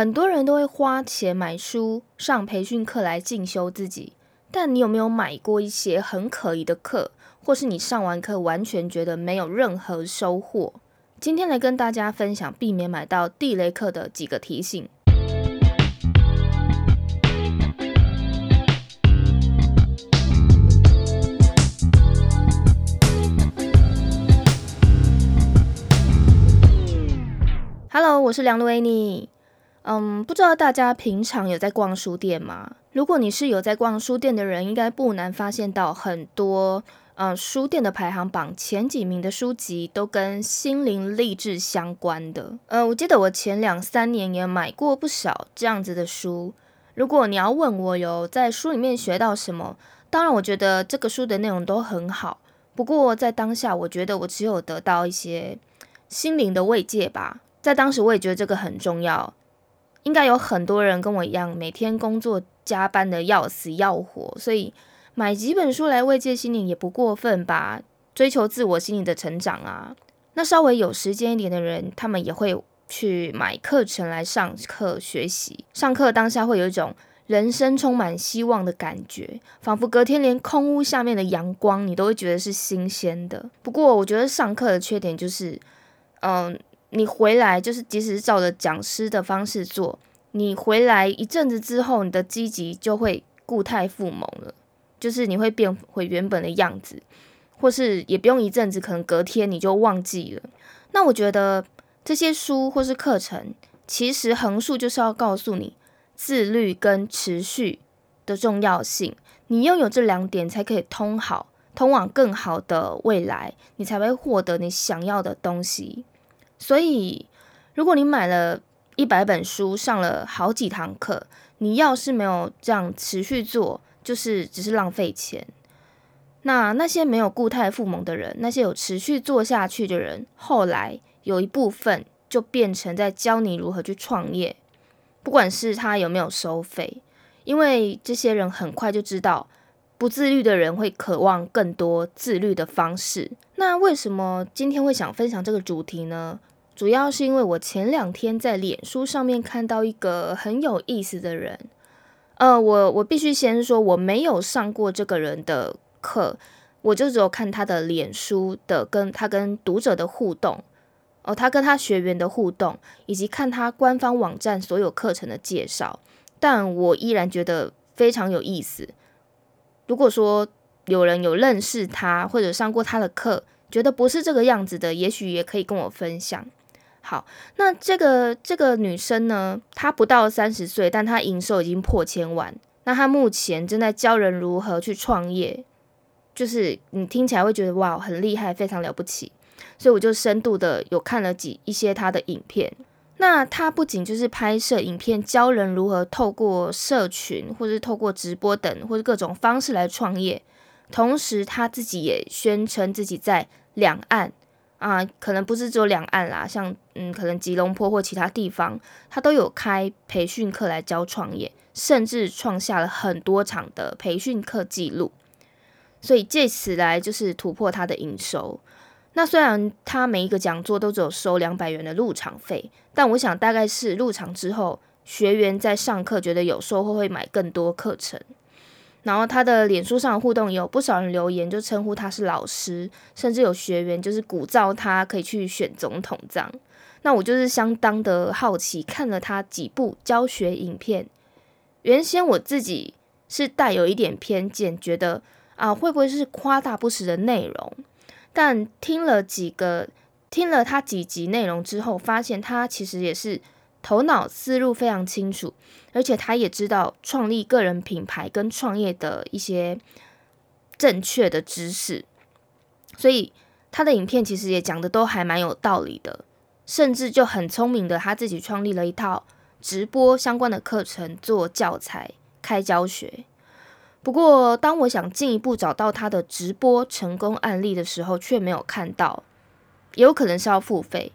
很多人都会花钱买书、上培训课来进修自己，但你有没有买过一些很可疑的课，或是你上完课完全觉得没有任何收获？今天来跟大家分享避免买到地雷课的几个提醒。Hello，我是梁露 Annie。嗯，不知道大家平常有在逛书店吗？如果你是有在逛书店的人，应该不难发现到很多，嗯，书店的排行榜前几名的书籍都跟心灵励志相关的。呃，我记得我前两三年也买过不少这样子的书。如果你要问我有在书里面学到什么，当然我觉得这个书的内容都很好。不过在当下，我觉得我只有得到一些心灵的慰藉吧。在当时，我也觉得这个很重要。应该有很多人跟我一样，每天工作加班的要死要活，所以买几本书来慰藉心灵也不过分吧？追求自我心灵的成长啊。那稍微有时间一点的人，他们也会去买课程来上课学习。上课当下会有一种人生充满希望的感觉，仿佛隔天连空屋下面的阳光你都会觉得是新鲜的。不过，我觉得上课的缺点就是，嗯。你回来就是，即使照着讲师的方式做，你回来一阵子之后，你的积极就会固态复萌了，就是你会变回原本的样子，或是也不用一阵子，可能隔天你就忘记了。那我觉得这些书或是课程，其实横竖就是要告诉你自律跟持续的重要性。你拥有这两点，才可以通好，通往更好的未来，你才会获得你想要的东西。所以，如果你买了一百本书，上了好几堂课，你要是没有这样持续做，就是只是浪费钱。那那些没有固态复萌的人，那些有持续做下去的人，后来有一部分就变成在教你如何去创业，不管是他有没有收费，因为这些人很快就知道。不自律的人会渴望更多自律的方式。那为什么今天会想分享这个主题呢？主要是因为我前两天在脸书上面看到一个很有意思的人。呃，我我必须先说，我没有上过这个人的课，我就只有看他的脸书的跟他跟读者的互动，哦，他跟他学员的互动，以及看他官方网站所有课程的介绍。但我依然觉得非常有意思。如果说有人有认识他或者上过他的课，觉得不是这个样子的，也许也可以跟我分享。好，那这个这个女生呢，她不到三十岁，但她营收已经破千万。那她目前正在教人如何去创业，就是你听起来会觉得哇，很厉害，非常了不起。所以我就深度的有看了几一些她的影片。那她不仅就是拍摄影片，教人如何透过社群，或是透过直播等，或者各种方式来创业。同时，她自己也宣称自己在两岸啊，可能不是只有两岸啦，像嗯，可能吉隆坡或其他地方，他都有开培训课来教创业，甚至创下了很多场的培训课记录。所以借此来就是突破他的营收。那虽然他每一个讲座都只有收两百元的入场费，但我想大概是入场之后，学员在上课觉得有收获，会买更多课程。然后他的脸书上的互动有不少人留言，就称呼他是老师，甚至有学员就是鼓噪他可以去选总统这样。那我就是相当的好奇，看了他几部教学影片，原先我自己是带有一点偏见，觉得啊会不会是夸大不实的内容？但听了几个，听了他几集内容之后，发现他其实也是头脑思路非常清楚，而且他也知道创立个人品牌跟创业的一些正确的知识，所以他的影片其实也讲的都还蛮有道理的，甚至就很聪明的他自己创立了一套直播相关的课程做教材开教学。不过，当我想进一步找到他的直播成功案例的时候，却没有看到，也有可能是要付费。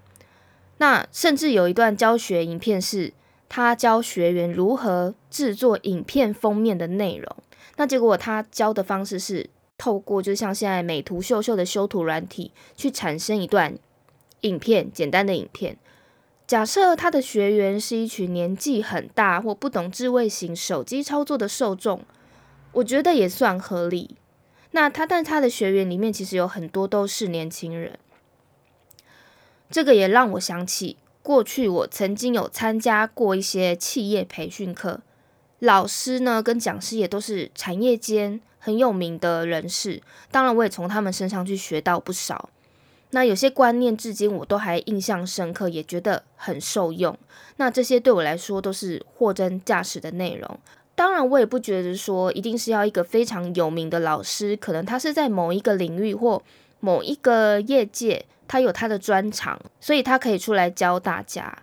那甚至有一段教学影片是他教学员如何制作影片封面的内容。那结果他教的方式是透过，就像现在美图秀秀的修图软体，去产生一段影片，简单的影片。假设他的学员是一群年纪很大或不懂智慧型手机操作的受众，我觉得也算合理。那他，但他的学员里面其实有很多都是年轻人，这个也让我想起过去我曾经有参加过一些企业培训课，老师呢跟讲师也都是产业间很有名的人士，当然我也从他们身上去学到不少。那有些观念至今我都还印象深刻，也觉得很受用。那这些对我来说都是货真价实的内容。当然，我也不觉得说一定是要一个非常有名的老师，可能他是在某一个领域或某一个业界，他有他的专长，所以他可以出来教大家。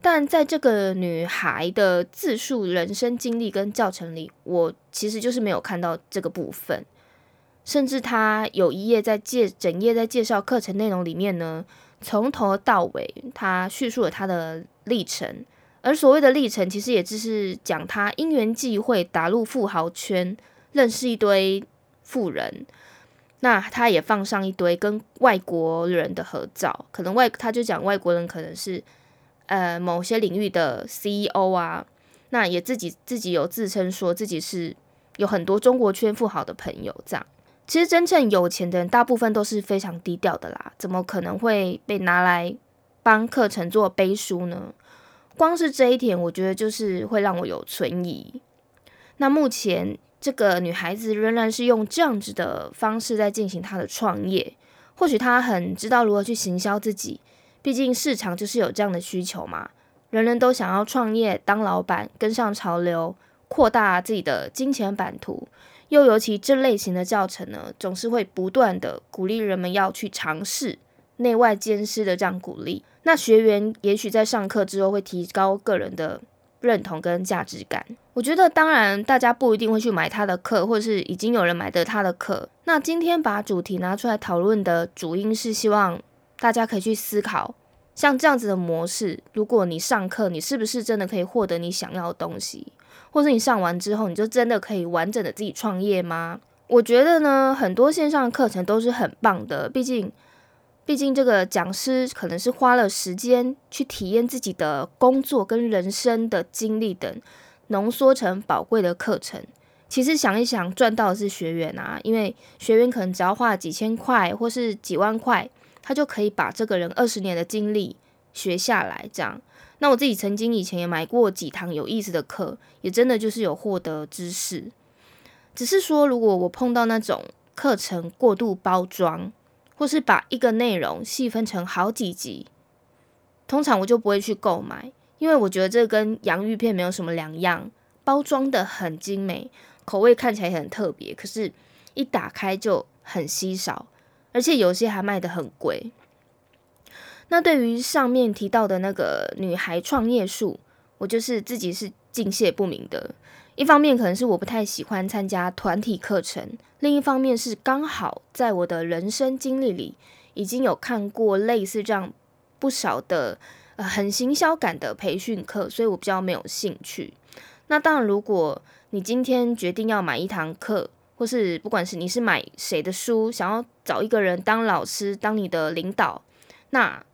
但在这个女孩的自述人生经历跟教程里，我其实就是没有看到这个部分。甚至他有一页在介整页在介绍课程内容里面呢，从头到尾他叙述了他的历程，而所谓的历程，其实也只是讲他因缘际会打入富豪圈，认识一堆富人，那他也放上一堆跟外国人的合照，可能外他就讲外国人可能是呃某些领域的 CEO 啊，那也自己自己有自称说自己是有很多中国圈富豪的朋友这样。其实真正有钱的人，大部分都是非常低调的啦，怎么可能会被拿来帮课程做背书呢？光是这一点，我觉得就是会让我有存疑。那目前这个女孩子仍然是用这样子的方式在进行她的创业，或许她很知道如何去行销自己，毕竟市场就是有这样的需求嘛，人人都想要创业当老板，跟上潮流，扩大自己的金钱版图。又尤其这类型的教程呢，总是会不断的鼓励人们要去尝试，内外兼施的这样鼓励。那学员也许在上课之后会提高个人的认同跟价值感。我觉得当然大家不一定会去买他的课，或者是已经有人买的他的课。那今天把主题拿出来讨论的主因是希望大家可以去思考，像这样子的模式，如果你上课，你是不是真的可以获得你想要的东西？或是你上完之后，你就真的可以完整的自己创业吗？我觉得呢，很多线上课程都是很棒的，毕竟，毕竟这个讲师可能是花了时间去体验自己的工作跟人生的经历等，浓缩成宝贵的课程。其实想一想，赚到的是学员啊，因为学员可能只要花几千块或是几万块，他就可以把这个人二十年的经历学下来，这样。那我自己曾经以前也买过几堂有意思的课，也真的就是有获得知识。只是说，如果我碰到那种课程过度包装，或是把一个内容细分成好几集，通常我就不会去购买，因为我觉得这跟洋芋片没有什么两样，包装的很精美，口味看起来很特别，可是一打开就很稀少，而且有些还卖的很贵。那对于上面提到的那个女孩创业术，我就是自己是敬谢不明的。一方面可能是我不太喜欢参加团体课程，另一方面是刚好在我的人生经历里已经有看过类似这样不少的呃很行销感的培训课，所以我比较没有兴趣。那当然，如果你今天决定要买一堂课，或是不管是你是买谁的书，想要找一个人当老师，当你的领导，那。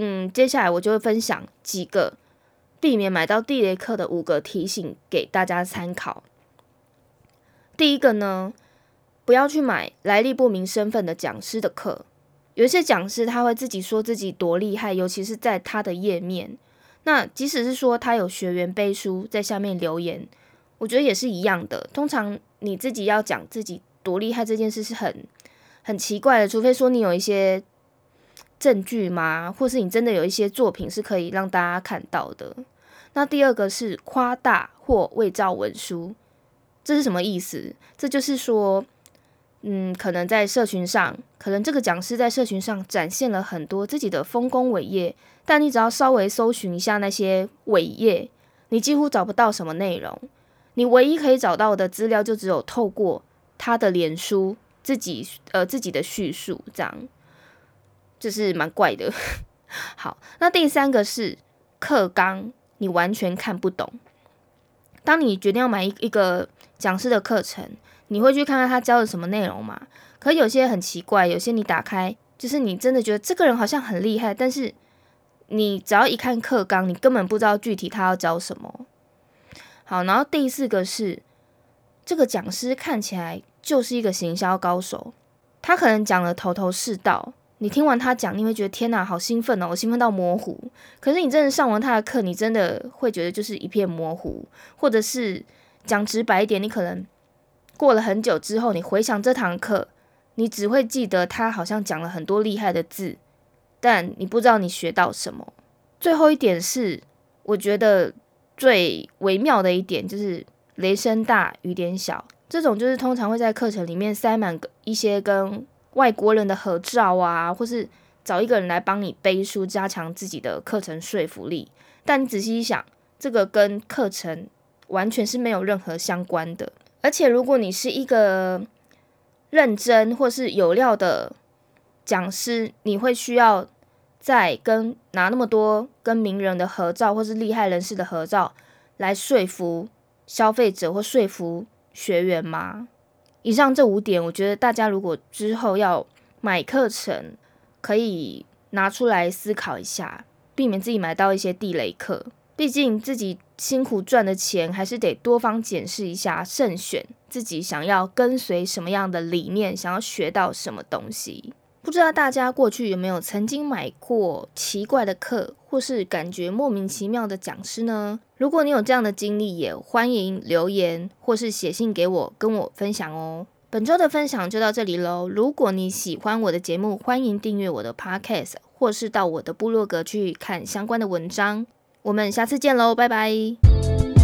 嗯，接下来我就会分享几个避免买到地雷课的五个提醒给大家参考。第一个呢，不要去买来历不明身份的讲师的课。有一些讲师他会自己说自己多厉害，尤其是在他的页面。那即使是说他有学员背书在下面留言，我觉得也是一样的。通常你自己要讲自己多厉害这件事是很很奇怪的，除非说你有一些。证据吗？或是你真的有一些作品是可以让大家看到的？那第二个是夸大或伪造文书，这是什么意思？这就是说，嗯，可能在社群上，可能这个讲师在社群上展现了很多自己的丰功伟业，但你只要稍微搜寻一下那些伟业，你几乎找不到什么内容。你唯一可以找到的资料，就只有透过他的脸书自己呃自己的叙述这样。就是蛮怪的。好，那第三个是课纲，你完全看不懂。当你决定要买一一个讲师的课程，你会去看看他教的什么内容吗？可有些很奇怪，有些你打开，就是你真的觉得这个人好像很厉害，但是你只要一看课纲，你根本不知道具体他要教什么。好，然后第四个是，这个讲师看起来就是一个行销高手，他可能讲的头头是道，你听完他讲，你会觉得天哪，好兴奋哦，我兴奋到模糊。可是你真的上完他的课，你真的会觉得就是一片模糊，或者是讲直白一点，你可能过了很久之后，你回想这堂课，你只会记得他好像讲了很多厉害的字。但你不知道你学到什么。最后一点是，我觉得最微妙的一点就是雷声大雨点小。这种就是通常会在课程里面塞满一些跟外国人的合照啊，或是找一个人来帮你背书，加强自己的课程说服力。但你仔细一想，这个跟课程完全是没有任何相关的。而且如果你是一个认真或是有料的，讲师，你会需要再跟拿那么多跟名人的合照，或是厉害人士的合照，来说服消费者或说服学员吗？以上这五点，我觉得大家如果之后要买课程，可以拿出来思考一下，避免自己买到一些地雷课。毕竟自己辛苦赚的钱，还是得多方检视一下，慎选自己想要跟随什么样的理念，想要学到什么东西。不知道大家过去有没有曾经买过奇怪的课，或是感觉莫名其妙的讲师呢？如果你有这样的经历，也欢迎留言或是写信给我，跟我分享哦。本周的分享就到这里喽。如果你喜欢我的节目，欢迎订阅我的 Podcast，或是到我的部落格去看相关的文章。我们下次见喽，拜拜。